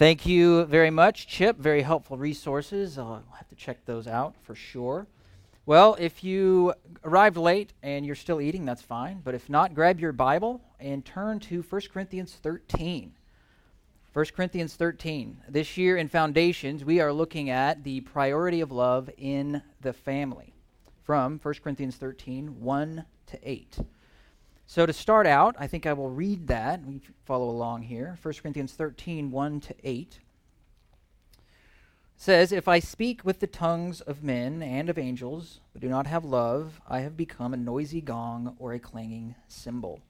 Thank you very much, Chip. Very helpful resources. Uh, I'll have to check those out for sure. Well, if you arrived late and you're still eating, that's fine. But if not, grab your Bible and turn to 1 Corinthians 13. 1 Corinthians 13. This year in Foundations, we are looking at the priority of love in the family from 1 Corinthians 13, 1 to 8. So to start out, I think I will read that. We follow along here. 1 Corinthians 13, 1 to 8 says, If I speak with the tongues of men and of angels, but do not have love, I have become a noisy gong or a clanging cymbal.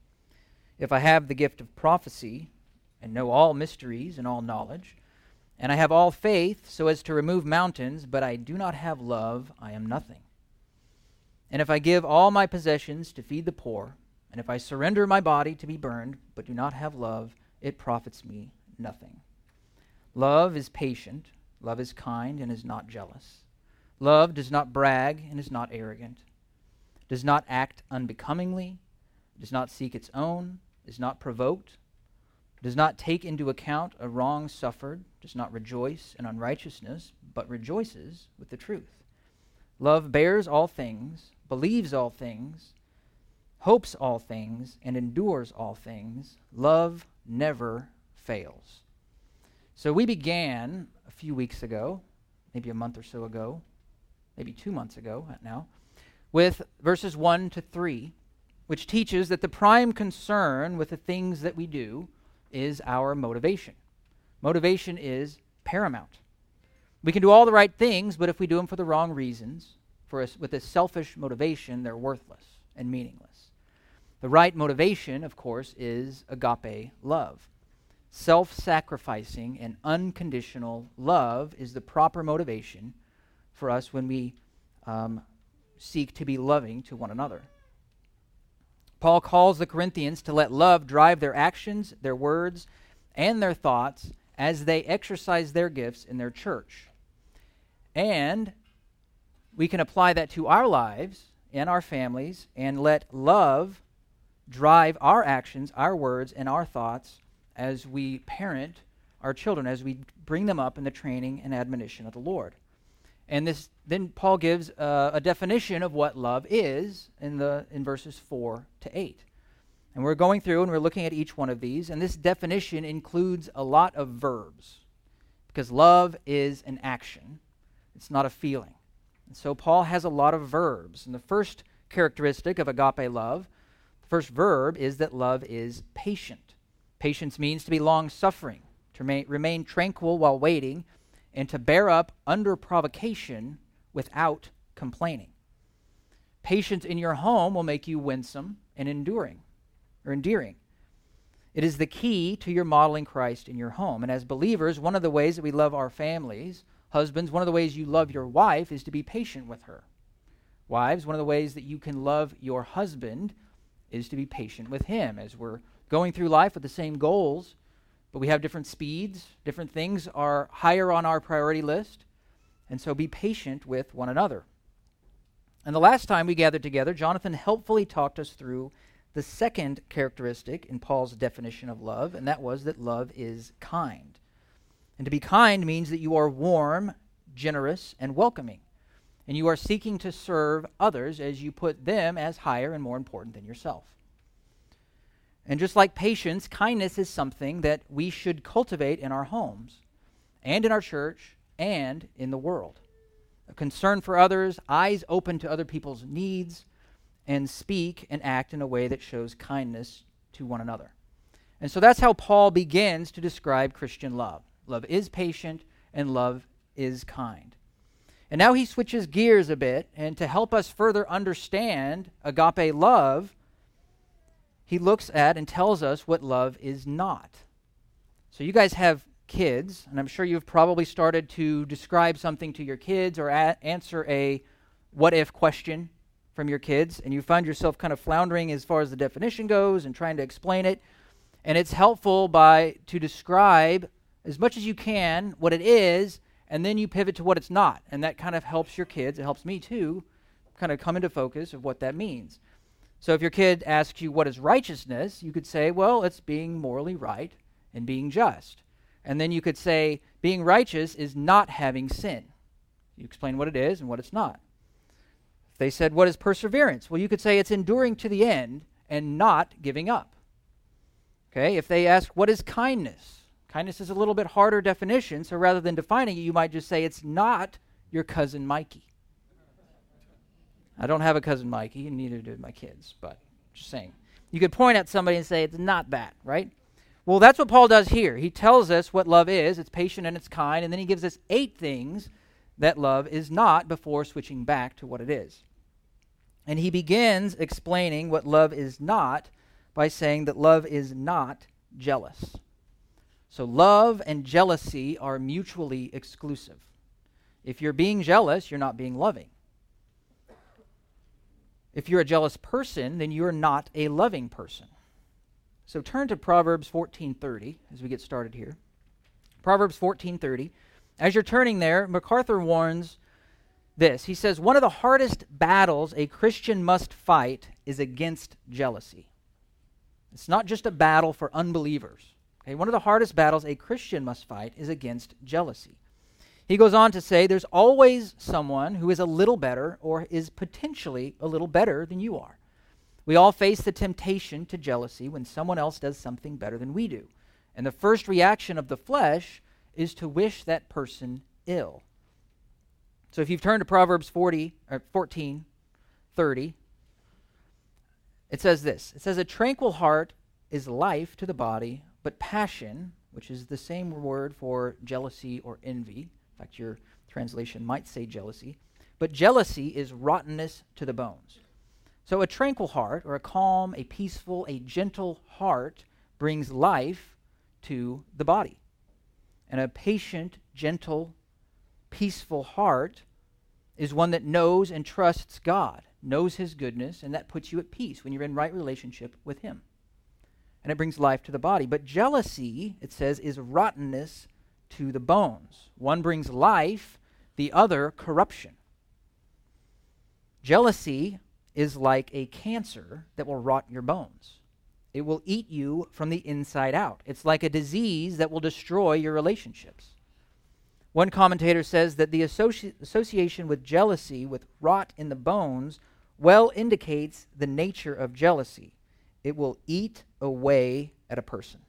If I have the gift of prophecy, and know all mysteries and all knowledge, and I have all faith so as to remove mountains, but I do not have love, I am nothing. And if I give all my possessions to feed the poor, and if I surrender my body to be burned, but do not have love, it profits me nothing. Love is patient Love is kind and is not jealous. Love does not brag and is not arrogant, does not act unbecomingly, does not seek its own, is not provoked, does not take into account a wrong suffered, does not rejoice in unrighteousness, but rejoices with the truth. Love bears all things, believes all things, hopes all things, and endures all things. Love never fails. So we began a few weeks ago, maybe a month or so ago, maybe two months ago now, with verses 1 to 3, which teaches that the prime concern with the things that we do is our motivation. Motivation is paramount. We can do all the right things, but if we do them for the wrong reasons, for us with a selfish motivation, they're worthless and meaningless. The right motivation, of course, is agape love. Self sacrificing and unconditional love is the proper motivation for us when we um, seek to be loving to one another. Paul calls the Corinthians to let love drive their actions, their words, and their thoughts as they exercise their gifts in their church. And we can apply that to our lives and our families and let love drive our actions, our words, and our thoughts as we parent our children, as we bring them up in the training and admonition of the Lord. And this, then Paul gives uh, a definition of what love is in, the, in verses 4 to 8. And we're going through and we're looking at each one of these. And this definition includes a lot of verbs because love is an action, it's not a feeling. And so Paul has a lot of verbs. And the first characteristic of agape love, first verb is that love is patient. Patience means to be long suffering, to remain, remain tranquil while waiting, and to bear up under provocation without complaining. Patience in your home will make you winsome and enduring or endearing. It is the key to your modeling Christ in your home. And as believers, one of the ways that we love our families, husbands, one of the ways you love your wife is to be patient with her. Wives, one of the ways that you can love your husband is to be patient with him as we're going through life with the same goals, but we have different speeds, different things are higher on our priority list. And so be patient with one another. And the last time we gathered together, Jonathan helpfully talked us through the second characteristic in Paul's definition of love, and that was that love is kind. And to be kind means that you are warm, generous, and welcoming. And you are seeking to serve others as you put them as higher and more important than yourself. And just like patience, kindness is something that we should cultivate in our homes and in our church and in the world. A concern for others, eyes open to other people's needs, and speak and act in a way that shows kindness to one another. And so that's how Paul begins to describe Christian love. Love is patient and love is kind. And now he switches gears a bit, and to help us further understand agape love, he looks at and tells us what love is not. So, you guys have kids, and I'm sure you've probably started to describe something to your kids or a- answer a what if question from your kids, and you find yourself kind of floundering as far as the definition goes and trying to explain it. And it's helpful by to describe as much as you can what it is, and then you pivot to what it's not. And that kind of helps your kids, it helps me too, kind of come into focus of what that means. So if your kid asks you what is righteousness, you could say, well, it's being morally right and being just. And then you could say being righteous is not having sin. You explain what it is and what it's not. If they said, What is perseverance? Well, you could say it's enduring to the end and not giving up. Okay, if they ask, What is kindness? Kindness is a little bit harder definition, so rather than defining it, you might just say it's not your cousin Mikey. I don't have a cousin Mikey, and neither do my kids, but just saying. You could point at somebody and say, It's not that, right? Well, that's what Paul does here. He tells us what love is it's patient and it's kind, and then he gives us eight things that love is not before switching back to what it is. And he begins explaining what love is not by saying that love is not jealous. So, love and jealousy are mutually exclusive. If you're being jealous, you're not being loving. If you're a jealous person, then you're not a loving person. So turn to Proverbs 14:30 as we get started here. Proverbs 14:30. As you're turning there, MacArthur warns this. He says one of the hardest battles a Christian must fight is against jealousy. It's not just a battle for unbelievers. Okay? One of the hardest battles a Christian must fight is against jealousy. He goes on to say there's always someone who is a little better or is potentially a little better than you are. We all face the temptation to jealousy when someone else does something better than we do. And the first reaction of the flesh is to wish that person ill. So if you've turned to Proverbs 40 or 14, 30, it says this. It says a tranquil heart is life to the body, but passion, which is the same word for jealousy or envy. In fact, your translation might say jealousy, but jealousy is rottenness to the bones. So, a tranquil heart, or a calm, a peaceful, a gentle heart, brings life to the body. And a patient, gentle, peaceful heart is one that knows and trusts God, knows His goodness, and that puts you at peace when you're in right relationship with Him. And it brings life to the body. But jealousy, it says, is rottenness to the bones. One brings life, the other corruption. Jealousy is like a cancer that will rot your bones. It will eat you from the inside out. It's like a disease that will destroy your relationships. One commentator says that the associ- association with jealousy with rot in the bones well indicates the nature of jealousy. It will eat away at a person.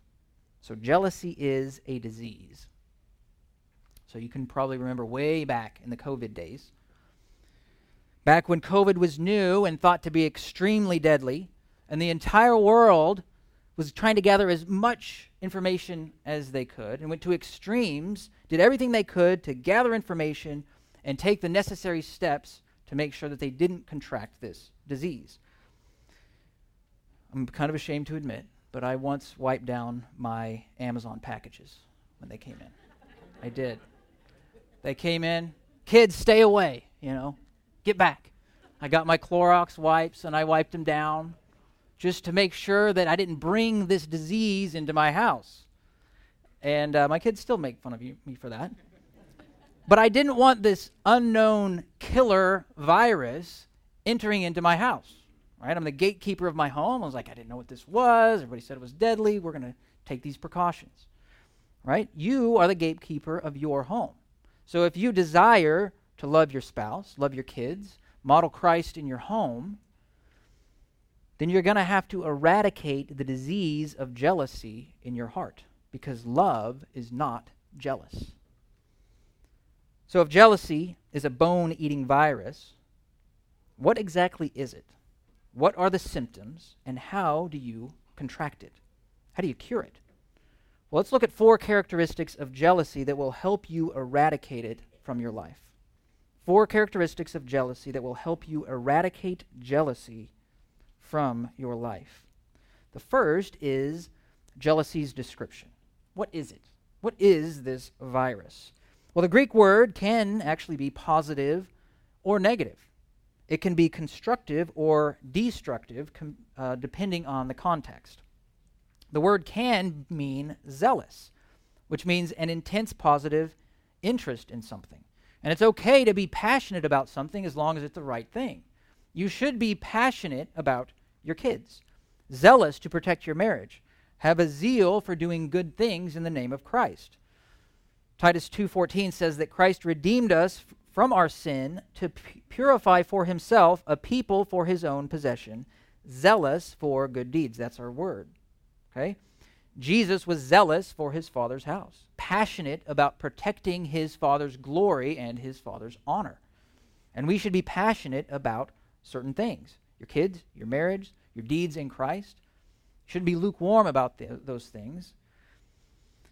So, jealousy is a disease. So, you can probably remember way back in the COVID days Back when COVID was new and thought to be extremely deadly, and the entire world was trying to gather as much information as they could and went to extremes, did everything they could to gather information and take the necessary steps to make sure that they didn't contract this disease. I'm kind of ashamed to admit, but I once wiped down my Amazon packages when they came in. I did. They came in, kids, stay away, you know. Get back. I got my Clorox wipes and I wiped them down just to make sure that I didn't bring this disease into my house. And uh, my kids still make fun of you, me for that. But I didn't want this unknown killer virus entering into my house. Right? I'm the gatekeeper of my home. I was like, I didn't know what this was. Everybody said it was deadly. We're going to take these precautions. Right? You are the gatekeeper of your home. So if you desire to love your spouse, love your kids, model Christ in your home, then you're going to have to eradicate the disease of jealousy in your heart because love is not jealous. So, if jealousy is a bone eating virus, what exactly is it? What are the symptoms, and how do you contract it? How do you cure it? Well, let's look at four characteristics of jealousy that will help you eradicate it from your life. Four characteristics of jealousy that will help you eradicate jealousy from your life. The first is jealousy's description. What is it? What is this virus? Well, the Greek word can actually be positive or negative. It can be constructive or destructive, com- uh, depending on the context. The word can mean zealous, which means an intense positive interest in something. And it's okay to be passionate about something as long as it's the right thing. You should be passionate about your kids, zealous to protect your marriage. have a zeal for doing good things in the name of Christ. Titus 2:14 says that Christ redeemed us from our sin to purify for himself a people for his own possession, zealous for good deeds. That's our word. Okay? Jesus was zealous for his father's house, passionate about protecting his father's glory and his father's honor. And we should be passionate about certain things your kids, your marriage, your deeds in Christ. You should be lukewarm about the, those things.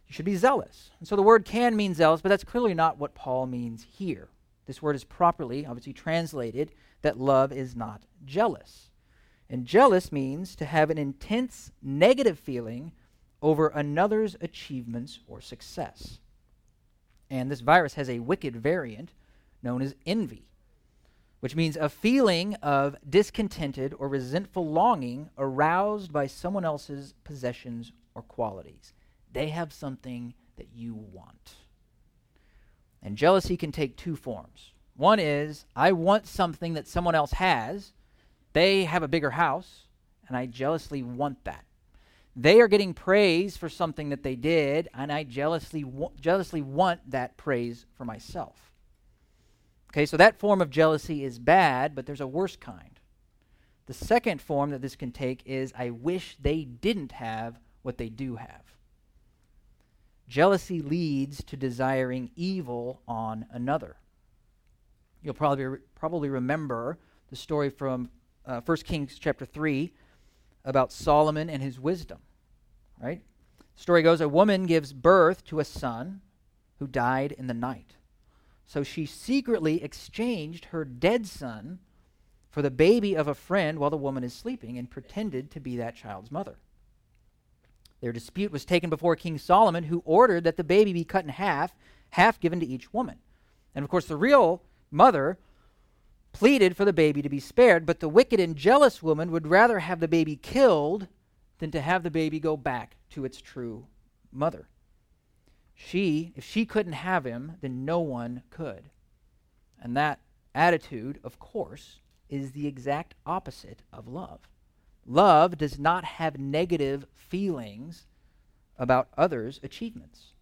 You should be zealous. And so the word can mean zealous, but that's clearly not what Paul means here. This word is properly, obviously, translated that love is not jealous. And jealous means to have an intense negative feeling over another's achievements or success. And this virus has a wicked variant known as envy, which means a feeling of discontented or resentful longing aroused by someone else's possessions or qualities. They have something that you want. And jealousy can take two forms. One is I want something that someone else has. They have a bigger house, and I jealously want that. They are getting praise for something that they did, and I jealously, jealously want that praise for myself. Okay, so that form of jealousy is bad, but there's a worse kind. The second form that this can take is I wish they didn't have what they do have. Jealousy leads to desiring evil on another. You'll probably, re- probably remember the story from uh, 1 Kings chapter 3 about Solomon and his wisdom, right? The story goes a woman gives birth to a son who died in the night. So she secretly exchanged her dead son for the baby of a friend while the woman is sleeping and pretended to be that child's mother. Their dispute was taken before King Solomon, who ordered that the baby be cut in half, half given to each woman. And of course, the real mother pleaded for the baby to be spared, but the wicked and jealous woman would rather have the baby killed than to have the baby go back to its true mother. She, if she couldn't have him, then no one could. And that attitude, of course, is the exact opposite of love. Love does not have negative feelings about others' achievements.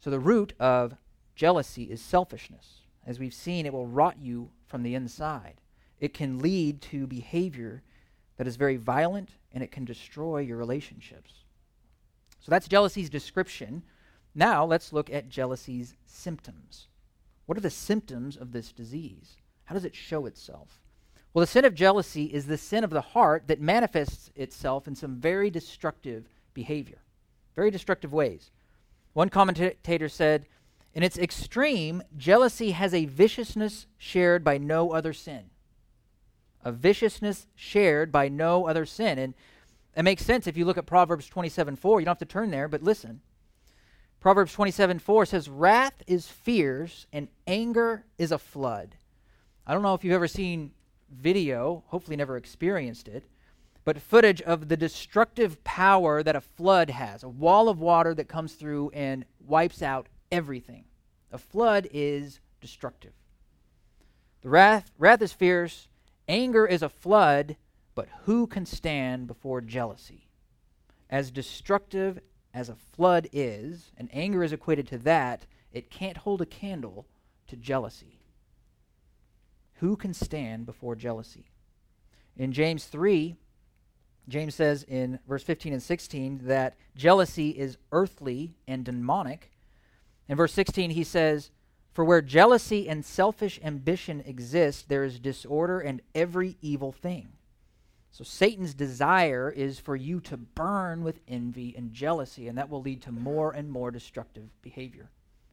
So the root of jealousy is selfishness. As we've seen, it will rot you from the inside. It can lead to behavior that is very violent and it can destroy your relationships. So that's jealousy's description. Now let's look at jealousy's symptoms. What are the symptoms of this disease? How does it show itself? Well, the sin of jealousy is the sin of the heart that manifests itself in some very destructive behavior, very destructive ways. One commentator said, in its extreme, jealousy has a viciousness shared by no other sin. A viciousness shared by no other sin. And it makes sense if you look at Proverbs 27 4. You don't have to turn there, but listen. Proverbs 27 4 says, Wrath is fierce and anger is a flood. I don't know if you've ever seen video, hopefully never experienced it, but footage of the destructive power that a flood has a wall of water that comes through and wipes out everything. A flood is destructive. The wrath, wrath is fierce, anger is a flood, but who can stand before jealousy? As destructive as a flood is, and anger is equated to that, it can't hold a candle to jealousy. Who can stand before jealousy? In James 3, James says in verse 15 and 16 that jealousy is earthly and demonic. In verse 16, he says, For where jealousy and selfish ambition exist, there is disorder and every evil thing. So Satan's desire is for you to burn with envy and jealousy, and that will lead to more and more destructive behavior,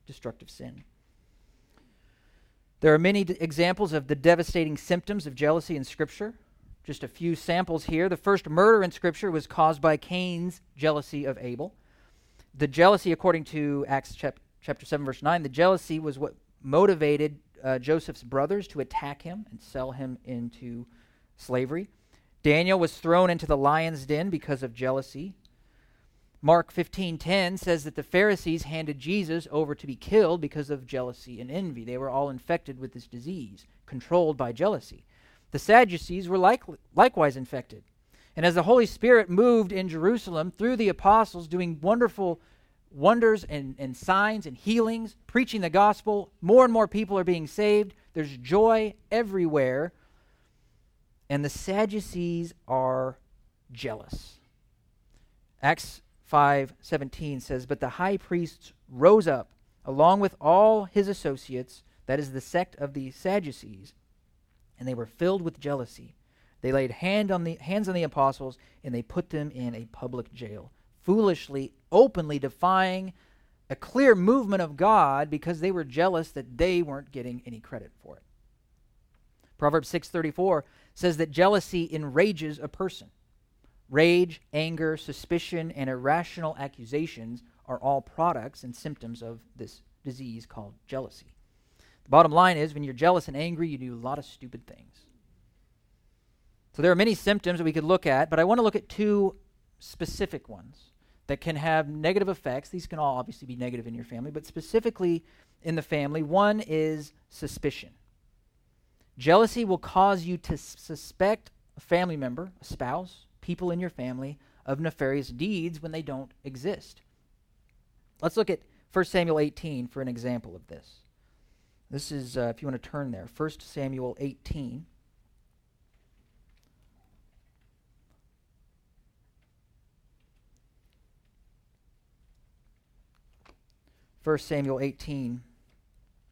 destructive sin. There are many d- examples of the devastating symptoms of jealousy in Scripture. Just a few samples here. The first murder in Scripture was caused by Cain's jealousy of Abel. The jealousy, according to Acts chap- chapter 7, verse 9, the jealousy was what motivated uh, Joseph's brothers to attack him and sell him into slavery. Daniel was thrown into the lion's den because of jealousy. Mark 15:10 says that the Pharisees handed Jesus over to be killed because of jealousy and envy. They were all infected with this disease, controlled by jealousy. The Sadducees were like, likewise infected. And as the Holy Spirit moved in Jerusalem through the apostles, doing wonderful wonders and, and signs and healings, preaching the gospel, more and more people are being saved. There's joy everywhere. And the Sadducees are jealous. Acts 5:17 says, "But the high priests rose up along with all his associates, that is the sect of the Sadducees, and they were filled with jealousy. They laid hand on the, hands on the apostles, and they put them in a public jail, foolishly, openly defying a clear movement of God because they were jealous that they weren't getting any credit for it. Proverbs 6:34 says that jealousy enrages a person. Rage, anger, suspicion, and irrational accusations are all products and symptoms of this disease called jealousy. The bottom line is when you're jealous and angry, you do a lot of stupid things. So there are many symptoms that we could look at, but I want to look at two specific ones that can have negative effects. These can all obviously be negative in your family, but specifically in the family, one is suspicion. Jealousy will cause you to suspect a family member, a spouse, people in your family of nefarious deeds when they don't exist. Let's look at 1 Samuel 18 for an example of this. This is, uh, if you want to turn there, 1 Samuel 18. 1 Samuel 18.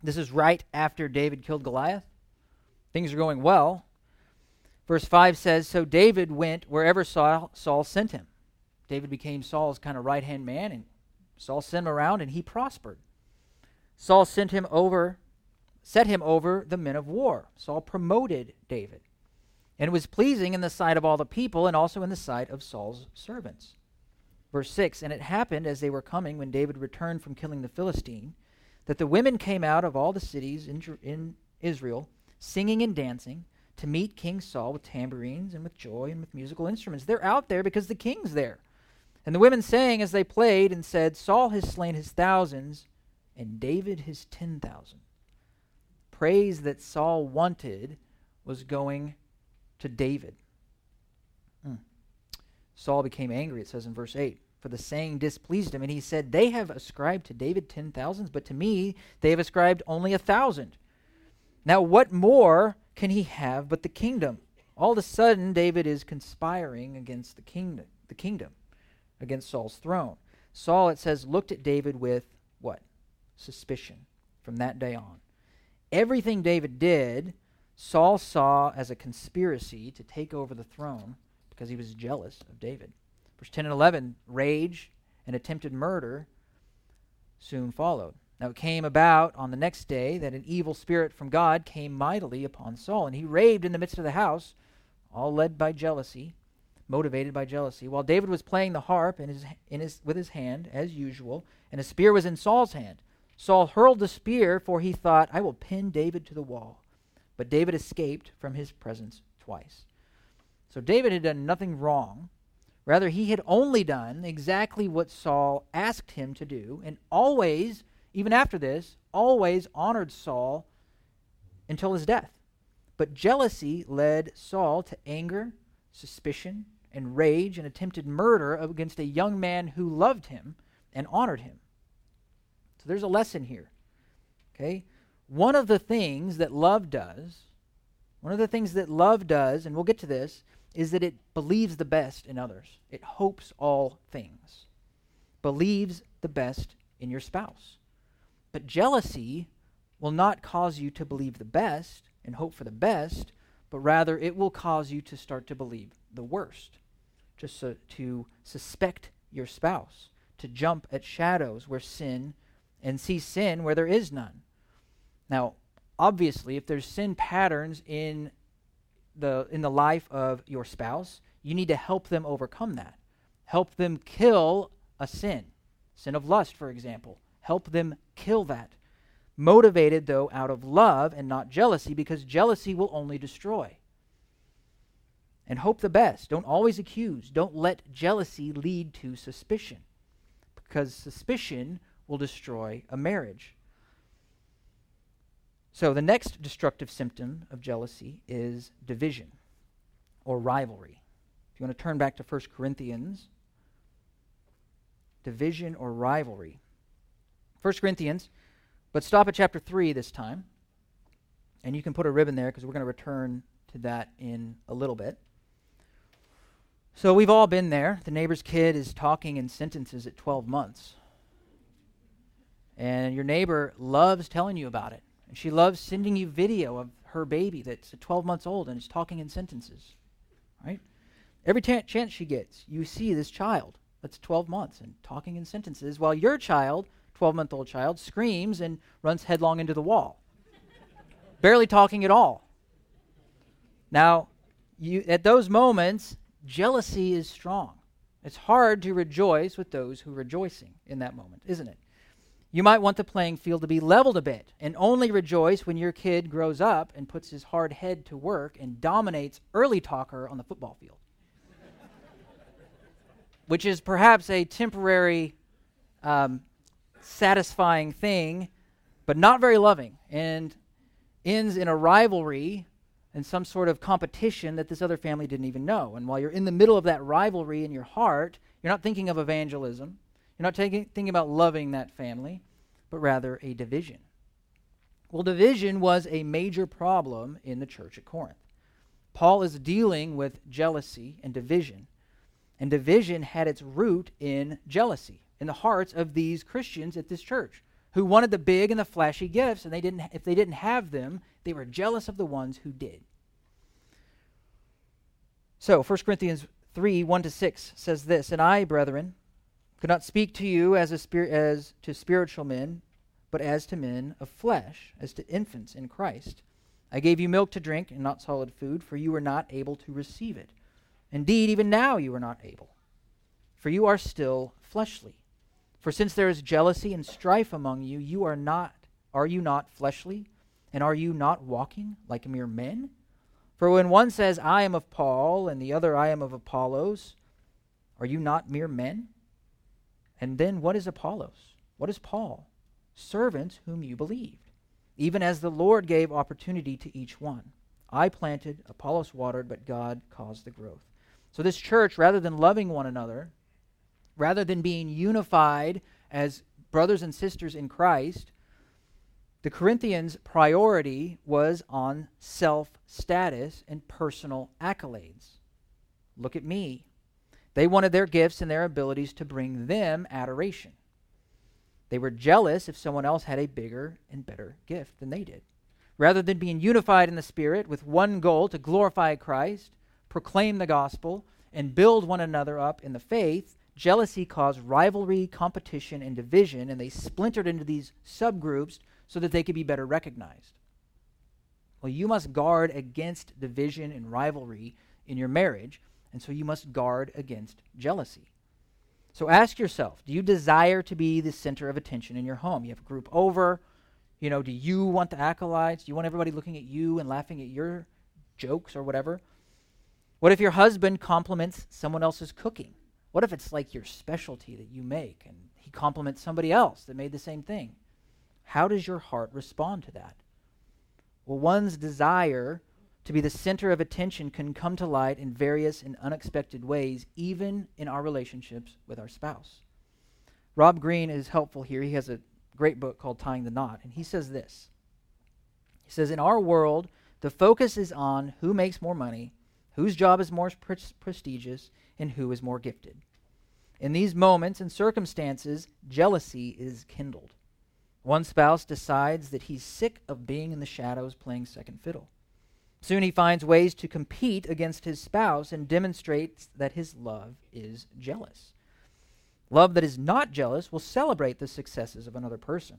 This is right after David killed Goliath. Things are going well. Verse 5 says So David went wherever Saul, Saul sent him. David became Saul's kind of right hand man, and Saul sent him around, and he prospered. Saul sent him over, set him over the men of war. Saul promoted David. And was pleasing in the sight of all the people and also in the sight of Saul's servants. Verse 6 And it happened as they were coming, when David returned from killing the Philistine, that the women came out of all the cities in, in Israel, singing and dancing, to meet King Saul with tambourines and with joy and with musical instruments. They're out there because the king's there. And the women sang as they played and said, Saul has slain his thousands, and David his ten thousand. Praise that Saul wanted was going to David. Mm. Saul became angry, it says in verse 8 for the saying displeased him. And he said, They have ascribed to David ten thousands, but to me they have ascribed only a thousand. Now, what more can he have but the kingdom? All of a sudden, David is conspiring against the kingdom, the kingdom, against Saul's throne. Saul, it says, looked at David with what? Suspicion from that day on. Everything David did, Saul saw as a conspiracy to take over the throne because he was jealous of David. Verse 10 and 11 rage and attempted murder soon followed. Now it came about on the next day that an evil spirit from God came mightily upon Saul, and he raved in the midst of the house, all led by jealousy, motivated by jealousy. While David was playing the harp in his, in his, with his hand, as usual, and a spear was in Saul's hand, Saul hurled the spear, for he thought, I will pin David to the wall. But David escaped from his presence twice. So David had done nothing wrong, Rather, he had only done exactly what Saul asked him to do, and always, even after this, always honored Saul until his death. But jealousy led Saul to anger, suspicion, and rage and attempted murder against a young man who loved him and honored him. So there's a lesson here. Okay? One of the things that love does, one of the things that love does, and we'll get to this, is that it believes the best in others. It hopes all things. Believes the best in your spouse. But jealousy will not cause you to believe the best and hope for the best, but rather it will cause you to start to believe the worst, just so, to suspect your spouse, to jump at shadows where sin and see sin where there is none. Now, obviously, if there's sin patterns in the in the life of your spouse, you need to help them overcome that. Help them kill a sin. Sin of lust, for example. Help them kill that. Motivated, though, out of love and not jealousy, because jealousy will only destroy. And hope the best. Don't always accuse. Don't let jealousy lead to suspicion, because suspicion will destroy a marriage. So, the next destructive symptom of jealousy is division or rivalry. If you want to turn back to 1 Corinthians, division or rivalry. 1 Corinthians, but stop at chapter 3 this time. And you can put a ribbon there because we're going to return to that in a little bit. So we've all been there. The neighbor's kid is talking in sentences at 12 months. And your neighbor loves telling you about it. And she loves sending you video of her baby that's 12 months old and is talking in sentences. Right? Every t- chance she gets, you see this child that's 12 months and talking in sentences while your child, 12 month old child, screams and runs headlong into the wall. Barely talking at all. Now, you, at those moments, Jealousy is strong. It's hard to rejoice with those who are rejoicing in that moment, isn't it? You might want the playing field to be leveled a bit and only rejoice when your kid grows up and puts his hard head to work and dominates early talker on the football field. Which is perhaps a temporary, um, satisfying thing, but not very loving and ends in a rivalry and some sort of competition that this other family didn't even know. And while you're in the middle of that rivalry in your heart, you're not thinking of evangelism. You're not taking, thinking about loving that family, but rather a division. Well, division was a major problem in the church at Corinth. Paul is dealing with jealousy and division. And division had its root in jealousy in the hearts of these Christians at this church who wanted the big and the flashy gifts, and they didn't, if they didn't have them, they were jealous of the ones who did. So, 1 Corinthians 3 1 to 6 says this And I, brethren, could not speak to you as, a spir- as to spiritual men, but as to men of flesh, as to infants in Christ. I gave you milk to drink and not solid food, for you were not able to receive it. Indeed, even now you are not able, for you are still fleshly. For since there is jealousy and strife among you, you are not are you not fleshly? And are you not walking like mere men? For when one says, I am of Paul, and the other, I am of Apollos, are you not mere men? And then what is Apollos? What is Paul? Servants whom you believed, even as the Lord gave opportunity to each one. I planted, Apollos watered, but God caused the growth. So this church, rather than loving one another, rather than being unified as brothers and sisters in Christ, the Corinthians' priority was on self status and personal accolades. Look at me. They wanted their gifts and their abilities to bring them adoration. They were jealous if someone else had a bigger and better gift than they did. Rather than being unified in the Spirit with one goal to glorify Christ, proclaim the gospel, and build one another up in the faith, jealousy caused rivalry, competition, and division, and they splintered into these subgroups so that they could be better recognized. Well, you must guard against division and rivalry in your marriage, and so you must guard against jealousy. So ask yourself do you desire to be the center of attention in your home? You have a group over. You know, do you want the acolytes? Do you want everybody looking at you and laughing at your jokes or whatever? What if your husband compliments someone else's cooking? What if it's like your specialty that you make and he compliments somebody else that made the same thing? How does your heart respond to that? Well, one's desire to be the center of attention can come to light in various and unexpected ways, even in our relationships with our spouse. Rob Green is helpful here. He has a great book called Tying the Knot, and he says this He says, In our world, the focus is on who makes more money, whose job is more pre- prestigious, and who is more gifted. In these moments and circumstances, jealousy is kindled. One spouse decides that he's sick of being in the shadows playing second fiddle. Soon he finds ways to compete against his spouse and demonstrates that his love is jealous. Love that is not jealous will celebrate the successes of another person.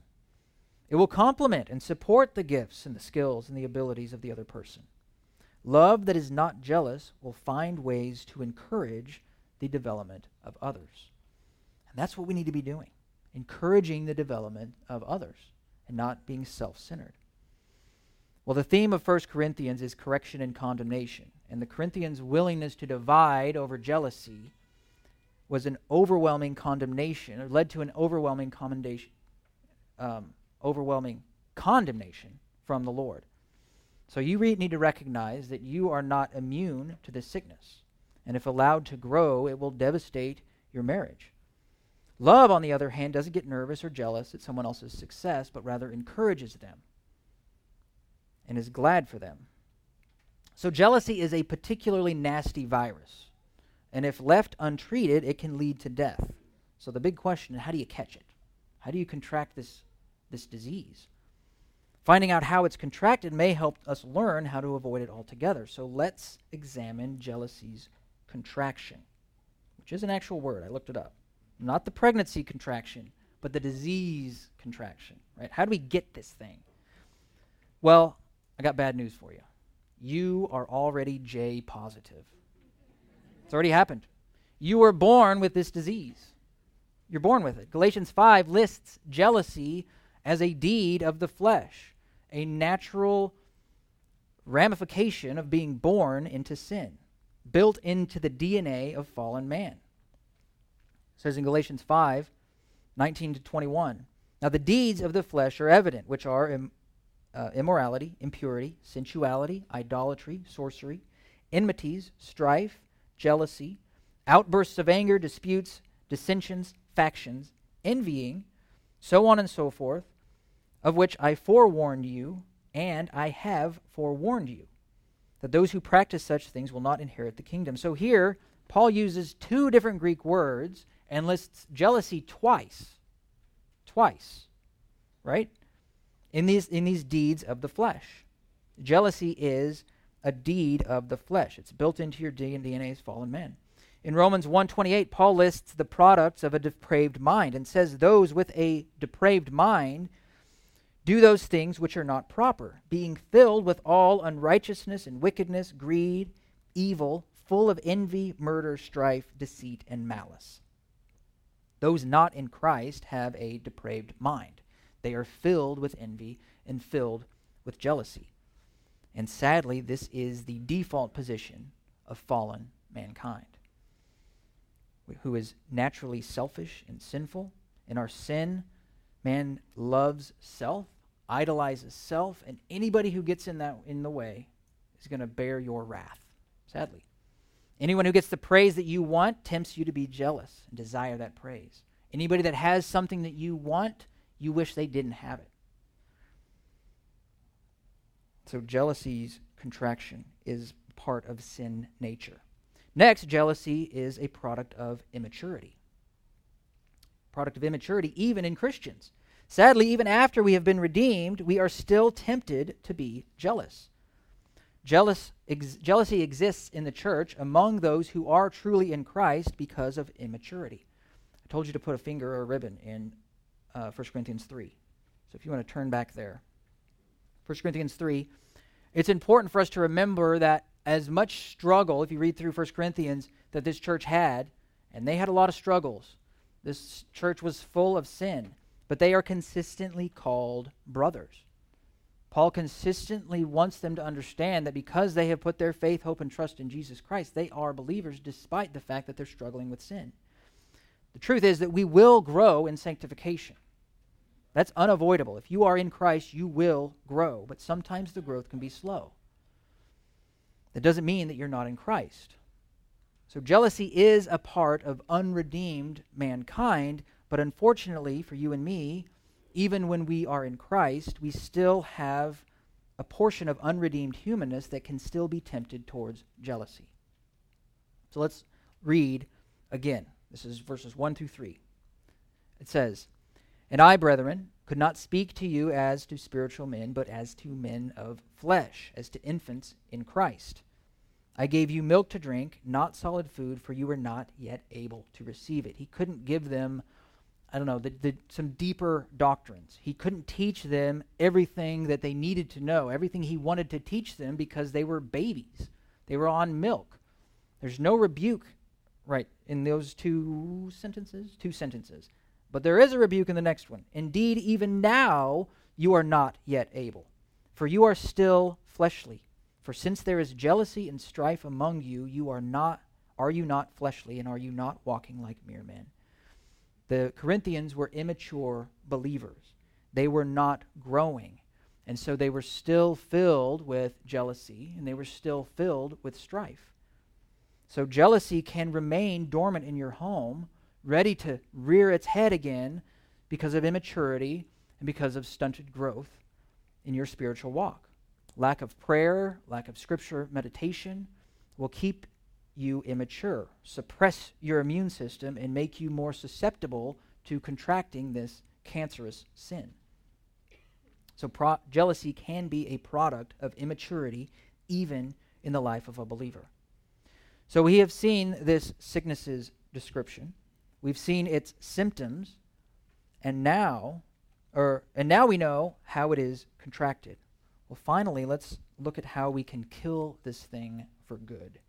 It will compliment and support the gifts and the skills and the abilities of the other person. Love that is not jealous will find ways to encourage the development of others. And that's what we need to be doing encouraging the development of others and not being self centered. Well, the theme of 1 Corinthians is correction and condemnation. And the Corinthians' willingness to divide over jealousy was an overwhelming condemnation, or led to an overwhelming commendation, um, overwhelming condemnation from the Lord. So you re- need to recognize that you are not immune to this sickness. And if allowed to grow, it will devastate your marriage. Love, on the other hand, doesn't get nervous or jealous at someone else's success, but rather encourages them and is glad for them. So, jealousy is a particularly nasty virus. And if left untreated, it can lead to death. So, the big question is how do you catch it? How do you contract this, this disease? Finding out how it's contracted may help us learn how to avoid it altogether. So, let's examine jealousy's contraction, which is an actual word. I looked it up. Not the pregnancy contraction, but the disease contraction, right? How do we get this thing? Well, I got bad news for you. You are already J positive. It's already happened. You were born with this disease. You're born with it. Galatians 5 lists jealousy as a deed of the flesh, a natural ramification of being born into sin, built into the DNA of fallen man. It says in Galatians 5 19 to 21. Now, the deeds of the flesh are evident, which are Im- uh, immorality, impurity, sensuality, idolatry, sorcery, enmities, strife, jealousy, outbursts of anger, disputes, dissensions, factions, envying, so on and so forth, of which I forewarned you, and I have forewarned you, that those who practice such things will not inherit the kingdom. So here, Paul uses two different Greek words and lists jealousy twice. Twice. Right? In these, in these deeds of the flesh. Jealousy is a deed of the flesh. It's built into your DNA as fallen men. In Romans 1:28, Paul lists the products of a depraved mind and says those with a depraved mind do those things which are not proper, being filled with all unrighteousness and wickedness, greed, evil, full of envy, murder, strife, deceit, and malice. Those not in Christ have a depraved mind. They are filled with envy and filled with jealousy. And sadly, this is the default position of fallen mankind, who is naturally selfish and sinful. In our sin, man loves self, idolizes self, and anybody who gets in that in the way is going to bear your wrath, sadly. Anyone who gets the praise that you want tempts you to be jealous and desire that praise. Anybody that has something that you want, you wish they didn't have it. So jealousy's contraction is part of sin nature. Next, jealousy is a product of immaturity. Product of immaturity, even in Christians. Sadly, even after we have been redeemed, we are still tempted to be jealous. Jealous, ex- jealousy exists in the church among those who are truly in Christ because of immaturity. I told you to put a finger or a ribbon in uh, 1 Corinthians 3. So if you want to turn back there. 1 Corinthians 3. It's important for us to remember that as much struggle, if you read through 1 Corinthians, that this church had, and they had a lot of struggles. This church was full of sin, but they are consistently called brothers. Paul consistently wants them to understand that because they have put their faith, hope, and trust in Jesus Christ, they are believers despite the fact that they're struggling with sin. The truth is that we will grow in sanctification. That's unavoidable. If you are in Christ, you will grow, but sometimes the growth can be slow. That doesn't mean that you're not in Christ. So, jealousy is a part of unredeemed mankind, but unfortunately for you and me, even when we are in Christ, we still have a portion of unredeemed humanness that can still be tempted towards jealousy. So let's read again. This is verses 1 through 3. It says, And I, brethren, could not speak to you as to spiritual men, but as to men of flesh, as to infants in Christ. I gave you milk to drink, not solid food, for you were not yet able to receive it. He couldn't give them I don't know, the, the, some deeper doctrines. He couldn't teach them everything that they needed to know, everything he wanted to teach them because they were babies. They were on milk. There's no rebuke, right, in those two sentences? Two sentences. But there is a rebuke in the next one. Indeed, even now you are not yet able, for you are still fleshly. For since there is jealousy and strife among you, you are not are you not fleshly, and are you not walking like mere men? The Corinthians were immature believers, they were not growing. And so they were still filled with jealousy and they were still filled with strife. So jealousy can remain dormant in your home, ready to rear its head again because of immaturity and because of stunted growth in your spiritual walk. Lack of prayer, lack of scripture meditation will keep you immature, suppress your immune system, and make you more susceptible to contracting this cancerous sin. So, pro- jealousy can be a product of immaturity, even in the life of a believer. So, we have seen this sickness's description, we've seen its symptoms, and now, or and now we know how it is contracted. Well, finally, let's look at how we can kill this thing for good.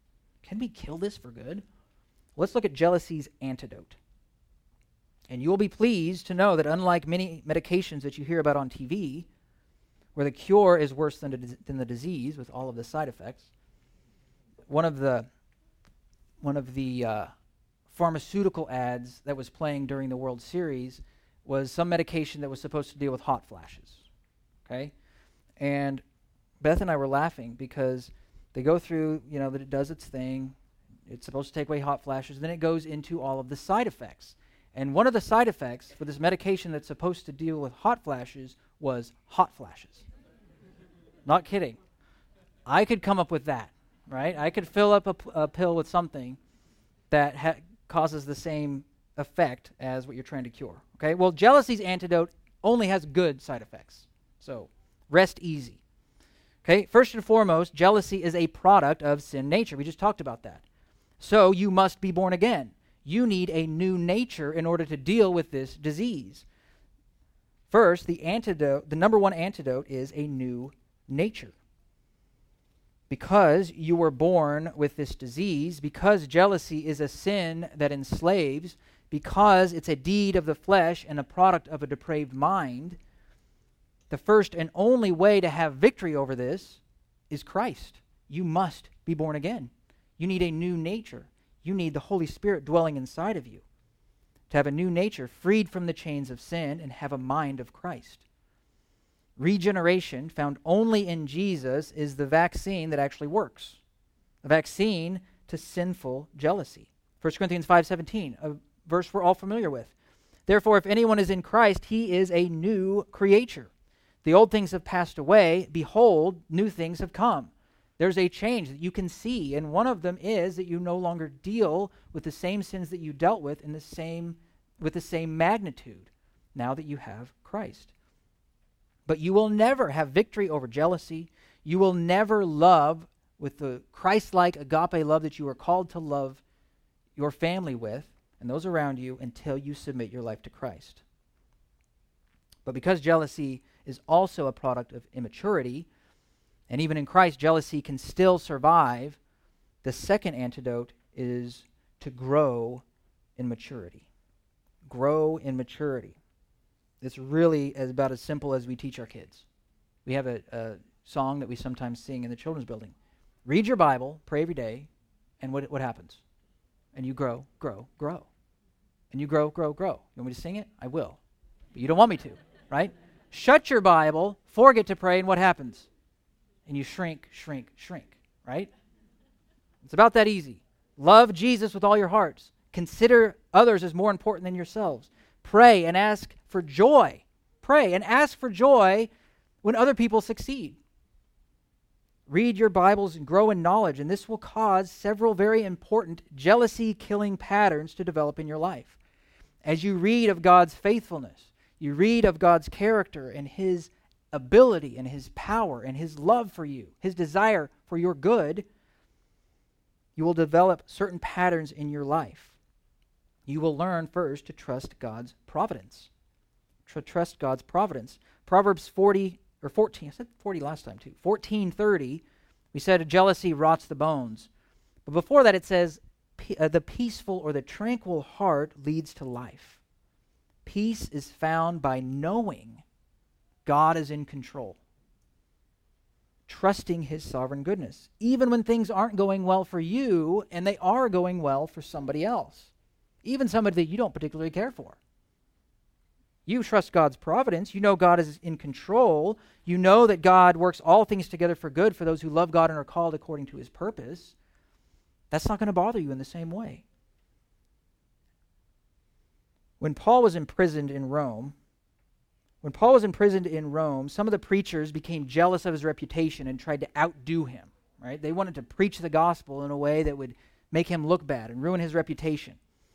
Can we kill this for good? Let's look at jealousy's antidote. And you will be pleased to know that unlike many medications that you hear about on TV, where the cure is worse than, than the disease with all of the side effects. One of the one of the uh, pharmaceutical ads that was playing during the World Series was some medication that was supposed to deal with hot flashes. Okay, and Beth and I were laughing because they go through, you know, that it does its thing. It's supposed to take away hot flashes. Then it goes into all of the side effects. And one of the side effects for this medication that's supposed to deal with hot flashes was hot flashes. Not kidding. I could come up with that, right? I could fill up a, p- a pill with something that ha- causes the same effect as what you're trying to cure. Okay? Well, jealousy's antidote only has good side effects. So, rest easy. Okay? First and foremost, jealousy is a product of sin nature. We just talked about that. So, you must be born again. You need a new nature in order to deal with this disease. First, the antidote, the number one antidote is a new nature. Because you were born with this disease, because jealousy is a sin that enslaves, because it's a deed of the flesh and a product of a depraved mind, the first and only way to have victory over this is Christ. You must be born again. You need a new nature. You need the Holy Spirit dwelling inside of you to have a new nature, freed from the chains of sin, and have a mind of Christ. Regeneration, found only in Jesus, is the vaccine that actually works. A vaccine to sinful jealousy. 1 Corinthians 5:17, a verse we're all familiar with. Therefore, if anyone is in Christ, he is a new creature. The old things have passed away. Behold, new things have come. There's a change that you can see, and one of them is that you no longer deal with the same sins that you dealt with in the same with the same magnitude now that you have Christ. But you will never have victory over jealousy. You will never love with the Christ-like agape love that you are called to love your family with and those around you until you submit your life to Christ. But because jealousy is also a product of immaturity, and even in Christ, jealousy can still survive. The second antidote is to grow in maturity. Grow in maturity. It's really about as simple as we teach our kids. We have a, a song that we sometimes sing in the children's building. Read your Bible, pray every day, and what, what happens? And you grow, grow, grow. And you grow, grow, grow. You want me to sing it? I will. But you don't want me to, right? Shut your Bible, forget to pray, and what happens? and you shrink, shrink, shrink, right? It's about that easy. Love Jesus with all your hearts. Consider others as more important than yourselves. Pray and ask for joy. Pray and ask for joy when other people succeed. Read your Bibles and grow in knowledge, and this will cause several very important jealousy killing patterns to develop in your life. As you read of God's faithfulness, you read of God's character and His ability and his power and his love for you, his desire for your good, you will develop certain patterns in your life. You will learn first to trust God's providence. Trust God's providence. Proverbs 40 or 14, I said 40 last time too. 14:30, we said jealousy rots the bones. But before that it says uh, the peaceful or the tranquil heart leads to life. Peace is found by knowing God is in control. Trusting his sovereign goodness, even when things aren't going well for you and they are going well for somebody else, even somebody that you don't particularly care for. You trust God's providence. You know God is in control. You know that God works all things together for good for those who love God and are called according to his purpose. that's not going to bother you in the same way. When Paul was imprisoned in Rome, when Paul was imprisoned in Rome, some of the preachers became jealous of his reputation and tried to outdo him, right? They wanted to preach the gospel in a way that would make him look bad and ruin his reputation.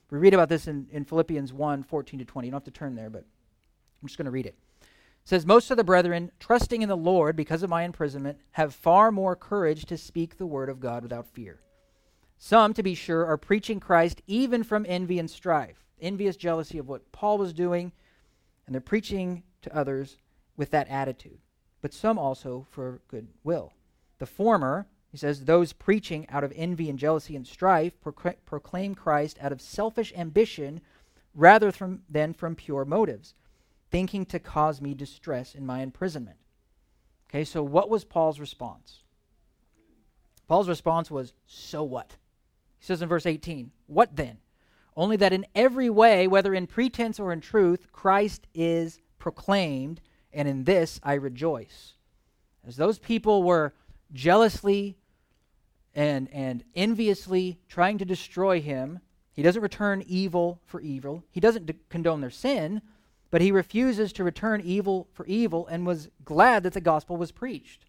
We read about this in, in Philippians 1 14 to 20. You don't have to turn there, but I'm just going to read it. It says, Most of the brethren, trusting in the Lord because of my imprisonment, have far more courage to speak the word of God without fear. Some, to be sure, are preaching Christ even from envy and strife, envious jealousy of what Paul was doing, and they're preaching to others with that attitude, but some also for good will. The former, he says, those preaching out of envy and jealousy and strife proclaim Christ out of selfish ambition rather from, than from pure motives, thinking to cause me distress in my imprisonment. Okay, so what was Paul's response? Paul's response was, So what? He says in verse 18, What then? Only that in every way, whether in pretense or in truth, Christ is proclaimed, and in this I rejoice. As those people were jealously and, and enviously trying to destroy him, he doesn't return evil for evil. He doesn't condone their sin, but he refuses to return evil for evil and was glad that the gospel was preached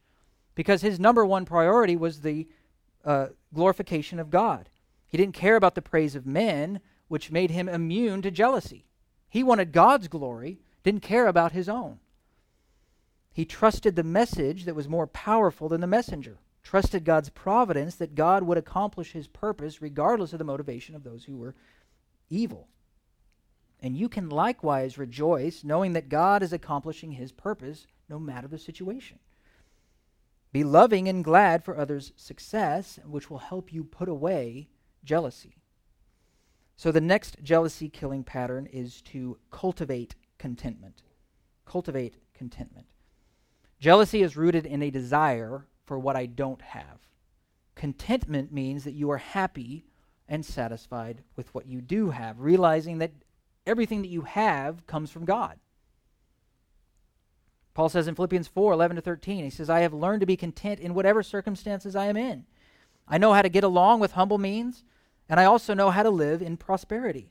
because his number one priority was the uh, glorification of God. He didn't care about the praise of men, which made him immune to jealousy. He wanted God's glory, didn't care about his own. He trusted the message that was more powerful than the messenger, trusted God's providence that God would accomplish his purpose regardless of the motivation of those who were evil. And you can likewise rejoice knowing that God is accomplishing his purpose no matter the situation. Be loving and glad for others' success, which will help you put away jealousy. So, the next jealousy killing pattern is to cultivate contentment. Cultivate contentment. Jealousy is rooted in a desire for what I don't have. Contentment means that you are happy and satisfied with what you do have, realizing that everything that you have comes from God. Paul says in Philippians 4 11 to 13, he says, I have learned to be content in whatever circumstances I am in. I know how to get along with humble means, and I also know how to live in prosperity.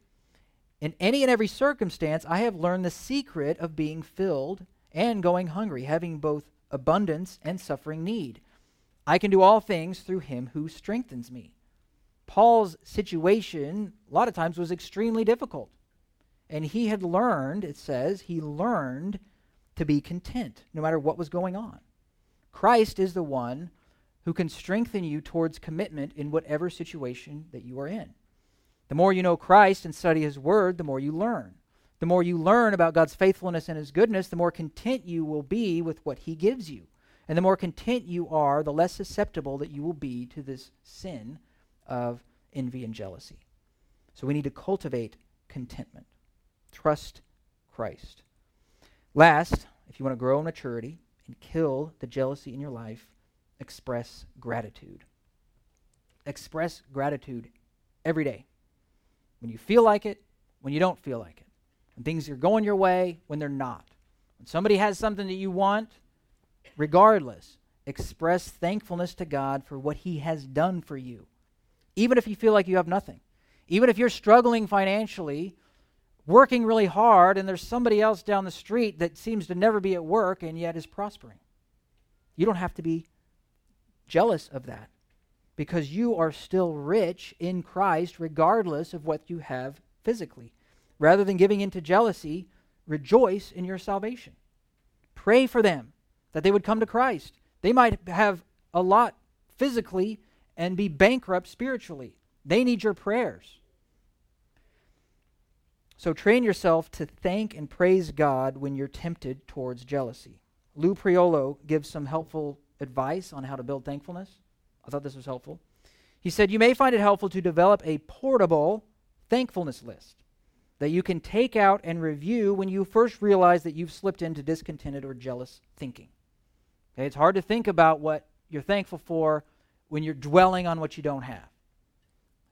In any and every circumstance, I have learned the secret of being filled and going hungry, having both abundance and suffering need. I can do all things through him who strengthens me. Paul's situation, a lot of times, was extremely difficult. And he had learned, it says, he learned to be content no matter what was going on. Christ is the one who can strengthen you towards commitment in whatever situation that you are in. The more you know Christ and study His Word, the more you learn. The more you learn about God's faithfulness and His goodness, the more content you will be with what He gives you. And the more content you are, the less susceptible that you will be to this sin of envy and jealousy. So we need to cultivate contentment. Trust Christ. Last, if you want to grow in maturity and kill the jealousy in your life, express gratitude. Express gratitude every day when you feel like it, when you don't feel like it, when things are going your way, when they're not. When somebody has something that you want, regardless, express thankfulness to God for what He has done for you. Even if you feel like you have nothing. Even if you're struggling financially, working really hard, and there's somebody else down the street that seems to never be at work and yet is prospering. You don't have to be jealous of that because you are still rich in Christ regardless of what you have physically. Rather than giving into jealousy, rejoice in your salvation. Pray for them that they would come to Christ. They might have a lot physically and be bankrupt spiritually. They need your prayers. So train yourself to thank and praise God when you're tempted towards jealousy. Lou Priolo gives some helpful advice on how to build thankfulness. I thought this was helpful. He said, You may find it helpful to develop a portable thankfulness list that you can take out and review when you first realize that you've slipped into discontented or jealous thinking. Okay, it's hard to think about what you're thankful for when you're dwelling on what you don't have.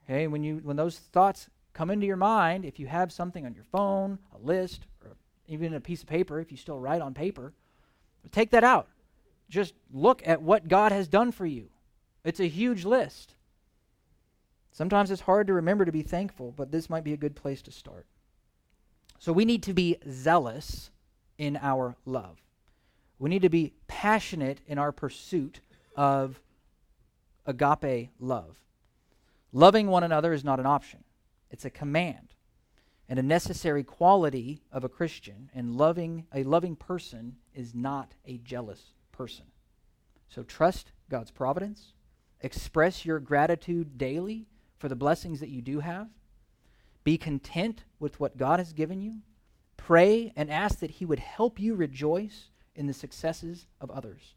Okay, when you when those thoughts come into your mind, if you have something on your phone, a list, or even a piece of paper, if you still write on paper, take that out. Just look at what God has done for you. It's a huge list. Sometimes it's hard to remember to be thankful, but this might be a good place to start. So we need to be zealous in our love. We need to be passionate in our pursuit of agape love. Loving one another is not an option, it's a command and a necessary quality of a Christian. And loving a loving person is not a jealous person. So trust God's providence, express your gratitude daily for the blessings that you do have, be content with what God has given you, pray and ask that He would help you rejoice in the successes of others.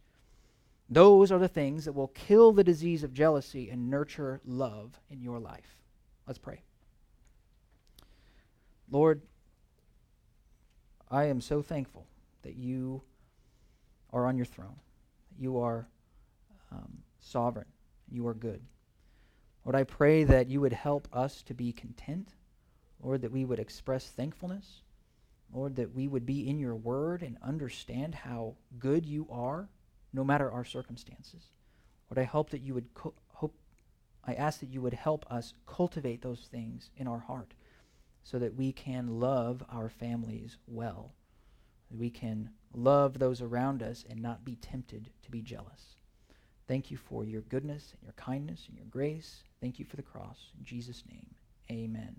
Those are the things that will kill the disease of jealousy and nurture love in your life. Let's pray. Lord, I am so thankful that you are on your throne, you are um, sovereign, you are good. Lord, I pray that you would help us to be content, Lord, that we would express thankfulness, Lord, that we would be in your word and understand how good you are, no matter our circumstances. Lord, I hope that you would co- hope I ask that you would help us cultivate those things in our heart so that we can love our families well. We can love those around us and not be tempted to be jealous. Thank you for your goodness and your kindness and your grace. Thank you for the cross. In Jesus' name, amen.